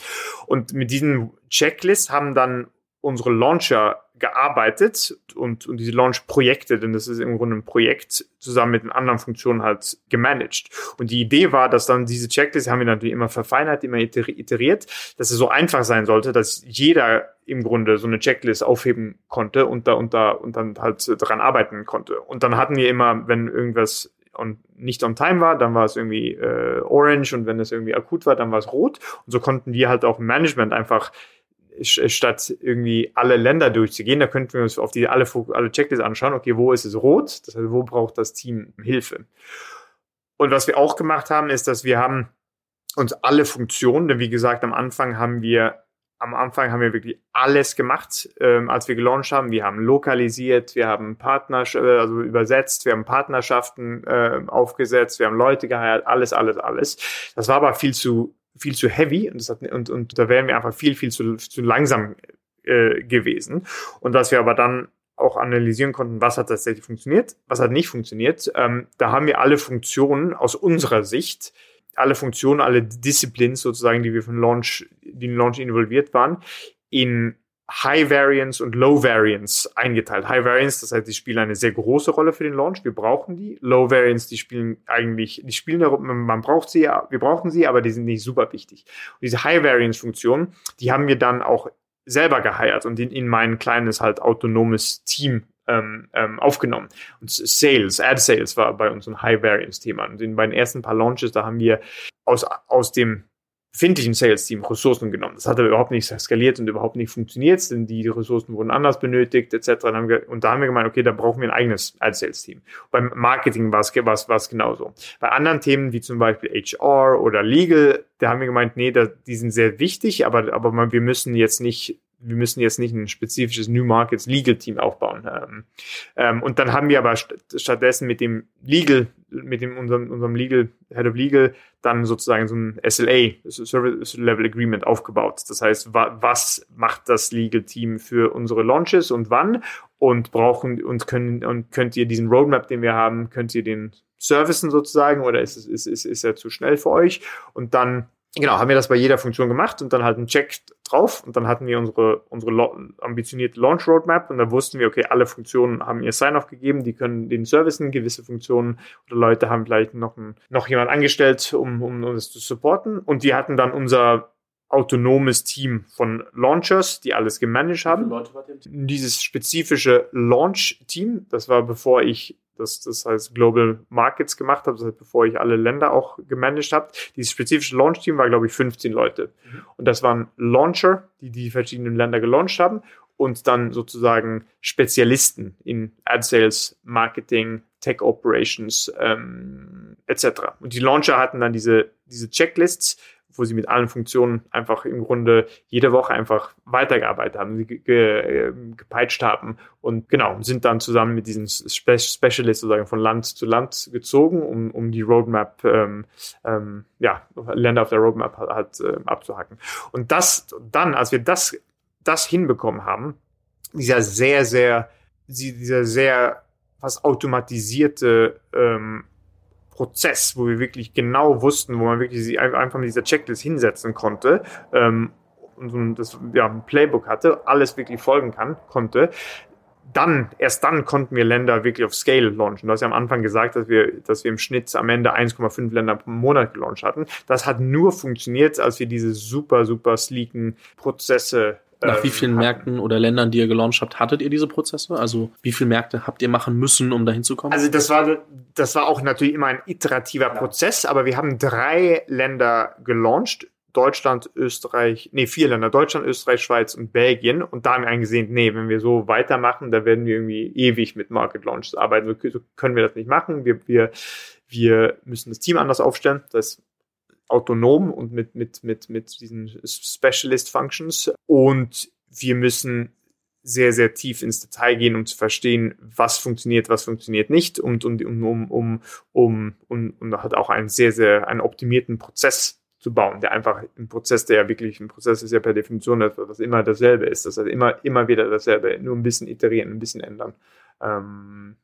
Und mit diesen Checklists haben dann unsere Launcher gearbeitet und, und diese Launch-Projekte, denn das ist im Grunde ein Projekt, zusammen mit den anderen Funktionen halt gemanagt. Und die Idee war, dass dann diese Checklist haben wir natürlich immer verfeinert, immer iteriert, dass es so einfach sein sollte, dass jeder im Grunde so eine Checklist aufheben konnte und da und da und dann halt daran arbeiten konnte. Und dann hatten wir immer, wenn irgendwas und nicht on time war, dann war es irgendwie äh, orange und wenn es irgendwie akut war, dann war es rot. Und so konnten wir halt auch im Management einfach statt irgendwie alle Länder durchzugehen, da könnten wir uns auf die alle, alle Checklists anschauen, okay, wo ist es rot? Das heißt, wo braucht das Team Hilfe? Und was wir auch gemacht haben, ist, dass wir haben uns alle Funktionen, denn wie gesagt, am Anfang haben wir am Anfang haben wir wirklich alles gemacht, ähm, als wir gelauncht haben. Wir haben lokalisiert, wir haben Partner, also übersetzt, wir haben Partnerschaften äh, aufgesetzt, wir haben Leute geheiert, alles, alles, alles. Das war aber viel zu viel zu heavy und, das hat, und, und da wären wir einfach viel, viel zu, zu langsam äh, gewesen. Und was wir aber dann auch analysieren konnten, was hat tatsächlich funktioniert, was hat nicht funktioniert. Ähm, da haben wir alle Funktionen aus unserer Sicht, alle Funktionen, alle Disziplinen sozusagen, die wir von Launch, die in Launch involviert waren, in High Variance und Low Variance eingeteilt. High Variance, das heißt, die spielen eine sehr große Rolle für den Launch. Wir brauchen die. Low Variance, die spielen eigentlich, die spielen, man braucht sie, wir brauchen sie, aber die sind nicht super wichtig. Und diese High Variance Funktion, die haben wir dann auch selber geheiert und in, in mein kleines halt autonomes Team ähm, ähm, aufgenommen. Und Sales, Ad Sales war bei uns ein High Variance Thema. Und in, bei den ersten paar Launches, da haben wir aus, aus dem befindlichen Sales-Team Ressourcen genommen. Das hat aber überhaupt nicht skaliert und überhaupt nicht funktioniert, denn die Ressourcen wurden anders benötigt, etc. Und da haben wir gemeint, okay, da brauchen wir ein eigenes als Sales-Team. Beim Marketing war es, war, genauso. Bei anderen Themen wie zum Beispiel HR oder Legal, da haben wir gemeint, nee, da, die sind sehr wichtig, aber, aber wir müssen jetzt nicht wir müssen jetzt nicht ein spezifisches New Markets Legal Team aufbauen. Ähm, ähm, und dann haben wir aber st stattdessen mit dem Legal, mit dem unserem, unserem Legal, Head of Legal, dann sozusagen so ein SLA, Service Level Agreement aufgebaut. Das heißt, wa was macht das Legal Team für unsere Launches und wann? Und brauchen und können und könnt ihr diesen Roadmap, den wir haben, könnt ihr den servicen sozusagen oder ist, ist, ist, ist er zu schnell für euch? Und dann genau, haben wir das bei jeder Funktion gemacht und dann halt einen Check drauf und dann hatten wir unsere, unsere ambitionierte Launch Roadmap und da wussten wir, okay, alle Funktionen haben ihr Sign-off gegeben, die können den servicen, gewisse Funktionen oder Leute haben vielleicht noch, ein, noch jemand angestellt, um, um uns zu supporten und die hatten dann unser autonomes Team von Launchers, die alles gemanagt haben. Dieses spezifische Launch-Team, das war bevor ich das, das heißt Global Markets gemacht habe, das heißt, bevor ich alle Länder auch gemanagt habe. Dieses spezifische Launch-Team war, glaube ich, 15 Leute. Mhm. Und das waren Launcher, die die verschiedenen Länder gelauncht haben und dann sozusagen Spezialisten in Ad Sales, Marketing, Tech Operations ähm, etc. Und die Launcher hatten dann diese, diese Checklists, wo sie mit allen Funktionen einfach im Grunde jede Woche einfach weitergearbeitet haben, ge ge gepeitscht haben und genau, sind dann zusammen mit diesen Spe Specialists sozusagen von Land zu Land gezogen, um, um die Roadmap, ähm, ähm, ja, Länder auf der Roadmap halt äh, abzuhacken. Und das dann, als wir das, das hinbekommen haben, dieser sehr, sehr, dieser sehr fast automatisierte ähm, Prozess, wo wir wirklich genau wussten, wo man wirklich einfach mit dieser Checklist hinsetzen konnte ähm, und das ja, ein Playbook hatte, alles wirklich folgen kann, konnte, dann, erst dann konnten wir Länder wirklich auf Scale launchen. Du hast ja am Anfang gesagt, dass wir, dass wir im Schnitt am Ende 1,5 Länder pro Monat gelauncht hatten. Das hat nur funktioniert, als wir diese super, super sleeken Prozesse Nach ähm, wie vielen Märkten oder Ländern, die ihr gelauncht habt, hattet ihr diese Prozesse? Also wie viele Märkte habt ihr machen müssen, um dahin zu kommen? Also das war, das war auch natürlich immer ein iterativer ja. Prozess, aber wir haben drei Länder gelauncht Deutschland, Österreich, nee, vier Länder, Deutschland, Österreich, Schweiz und Belgien. Und da haben wir eingesehen, nee, wenn wir so weitermachen, da werden wir irgendwie ewig mit Market Launches arbeiten. So, können wir das nicht machen. Wir, wir, wir müssen das Team anders aufstellen. Das autonom und mit, mit, mit, mit diesen Specialist Functions. Und wir müssen sehr, sehr tief ins Detail gehen, um zu verstehen, was funktioniert, was funktioniert nicht und, um, um, um, um, und, und hat auch einen sehr, sehr, einen optimierten Prozess zu bauen, der einfach ein Prozess, der ja wirklich ein Prozess ist ja per Definition etwas, was immer dasselbe ist. Das heißt immer, immer wieder dasselbe, nur ein bisschen iterieren, ein bisschen ändern. Ähm,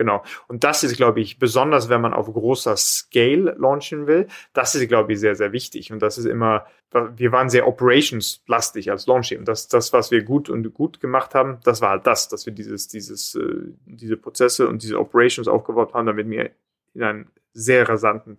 genau. Und das ist, glaube ich, besonders, wenn man auf großer Scale launchen will, das ist, glaube ich, sehr, sehr wichtig. Und das ist immer, wir waren sehr operations-lastig als Launching. Und das, das, was wir gut und gut gemacht haben, das war halt das, dass wir dieses, dieses, äh, diese Prozesse und diese Operations aufgebaut haben, damit wir in einem sehr rasanten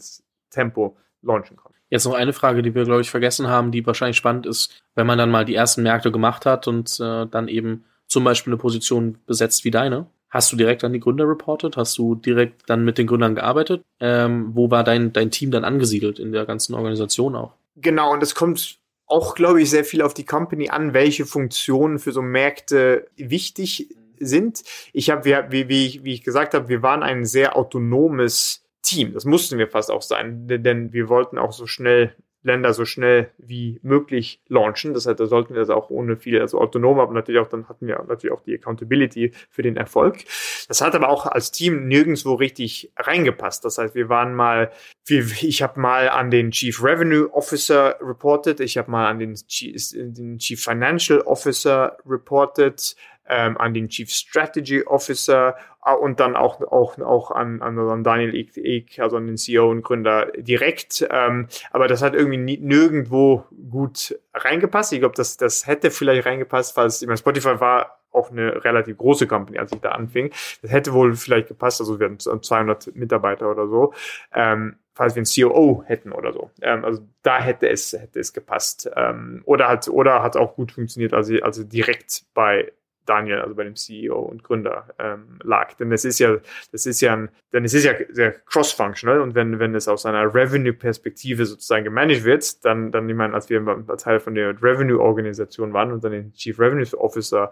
Tempo launchen konnten. Jetzt noch eine Frage, die wir, glaube ich, vergessen haben, die wahrscheinlich spannend ist, wenn man dann mal die ersten Märkte gemacht hat und äh, dann eben zum Beispiel eine Position besetzt wie deine. Hast du direkt an die Gründer reportet? Hast du direkt dann mit den Gründern gearbeitet? Ähm, wo war dein, dein Team dann angesiedelt in der ganzen Organisation auch? Genau, und es kommt auch, glaube ich, sehr viel auf die Company an, welche Funktionen für so Märkte wichtig sind. Ich habe, wie, wie, wie ich gesagt habe, wir waren ein sehr autonomes Team. Das mussten wir fast auch sein, denn wir wollten auch so schnell Länder so schnell wie möglich launchen. Das heißt, da sollten wir das auch ohne viel, also autonom, aber natürlich auch, dann hatten wir natürlich auch die Accountability für den Erfolg. Das hat aber auch als Team nirgendwo richtig reingepasst. Das heißt, wir waren mal, ich habe mal an den Chief Revenue Officer reported, ich habe mal an den Chief, Financial Officer reported, ähm, an den Chief Strategy Officer äh, und dann auch, auch, auch an, an Daniel Eck, also an den CEO und Gründer direkt. Ähm, aber das hat irgendwie nie, nirgendwo gut reingepasst. Ich glaube, das, das hätte vielleicht reingepasst, falls, ich meine, Spotify war auch eine relativ große Company, als ich da anfing. Das hätte wohl vielleicht gepasst, also wir hatten 200 Mitarbeiter oder so. Ähm, falls wir einen COO hätten oder so. Ähm, also da hätte es, hätte es gepasst. Ähm, oder hat, oder hat auch gut funktioniert, also, also direkt bei Daniel, also bei dem CEO und Gründer ähm, lag. Denn es ist ja, das ist ja ein, denn es ist ja sehr cross-functional und wenn, wenn es aus einer Revenue-Perspektive sozusagen gemanagt wird, dann, dann, ich meine, als wir Teil von der Revenue-Organisation waren und dann den Chief Revenue Officer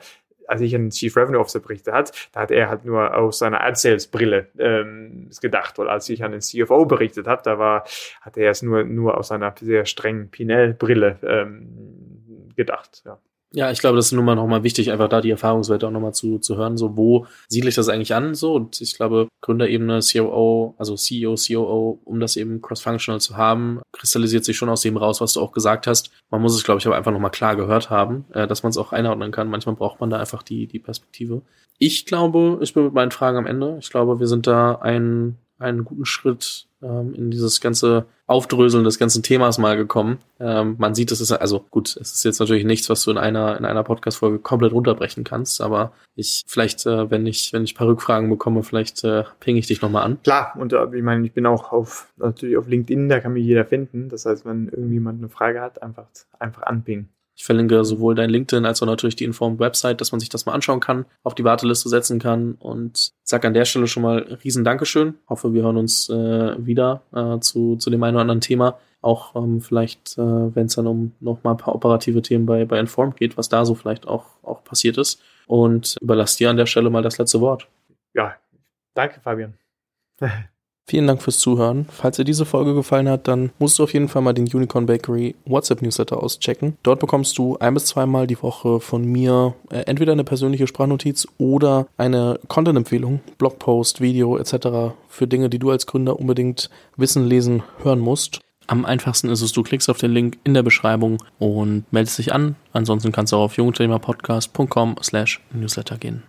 als ich den Chief Revenue Officer berichtet hat, da hat er halt nur aus seiner Ad Sales Brille ähm, gedacht. Und als ich an den CFO berichtet habe, da war, hat er es nur, nur aus seiner sehr strengen Pinel Brille ähm, gedacht. Ja. Ja, ich glaube, das ist nun mal nochmal wichtig, einfach da die Erfahrungswerte auch nochmal zu, zu hören, so wo siedle ich das eigentlich an, so und ich glaube, Gründerebene, COO, also CEO, COO, um das eben cross-functional zu haben, kristallisiert sich schon aus dem raus, was du auch gesagt hast. Man muss es, glaube ich, aber einfach nochmal klar gehört haben, äh, dass man es auch einordnen kann. Manchmal braucht man da einfach die, die Perspektive. Ich glaube, ich bin mit meinen Fragen am Ende. Ich glaube, wir sind da einen, einen guten Schritt ähm, in dieses ganze Aufdröseln des ganzen Themas mal gekommen. Ähm, man sieht, es ist also gut, es ist jetzt natürlich nichts, was du in einer in einer Podcast-Folge komplett runterbrechen kannst, aber ich vielleicht, äh, wenn ich wenn ich paar Rückfragen bekomme, vielleicht äh, ping ich dich nochmal an. Klar, und äh, ich meine, ich bin auch auf natürlich auf LinkedIn, da kann mich jeder finden. Das heißt, wenn irgendjemand eine Frage hat, einfach einfach anpingen. Ich verlinke sowohl dein LinkedIn als auch natürlich die Informed-Website, dass man sich das mal anschauen kann, auf die Warteliste setzen kann und sag an der Stelle schon mal riesen Dankeschön. Hoffe, wir hören uns äh, wieder äh, zu, zu dem einen oder anderen Thema. Auch ähm, vielleicht, äh, wenn es dann um noch mal ein paar operative Themen bei, bei Informed geht, was da so vielleicht auch, auch passiert ist. Und überlass dir an der Stelle mal das letzte Wort. Ja, danke, Fabian. Vielen Dank fürs Zuhören. Falls dir diese Folge gefallen hat, dann musst du auf jeden Fall mal den Unicorn Bakery WhatsApp Newsletter auschecken. Dort bekommst du ein bis zweimal die Woche von mir äh, entweder eine persönliche Sprachnotiz oder eine Content-Empfehlung, Blogpost, Video etc. für Dinge, die du als Gründer unbedingt wissen, lesen, hören musst. Am einfachsten ist es, du klickst auf den Link in der Beschreibung und meldest dich an. Ansonsten kannst du auch auf jungunternehmerpodcast.com slash newsletter gehen.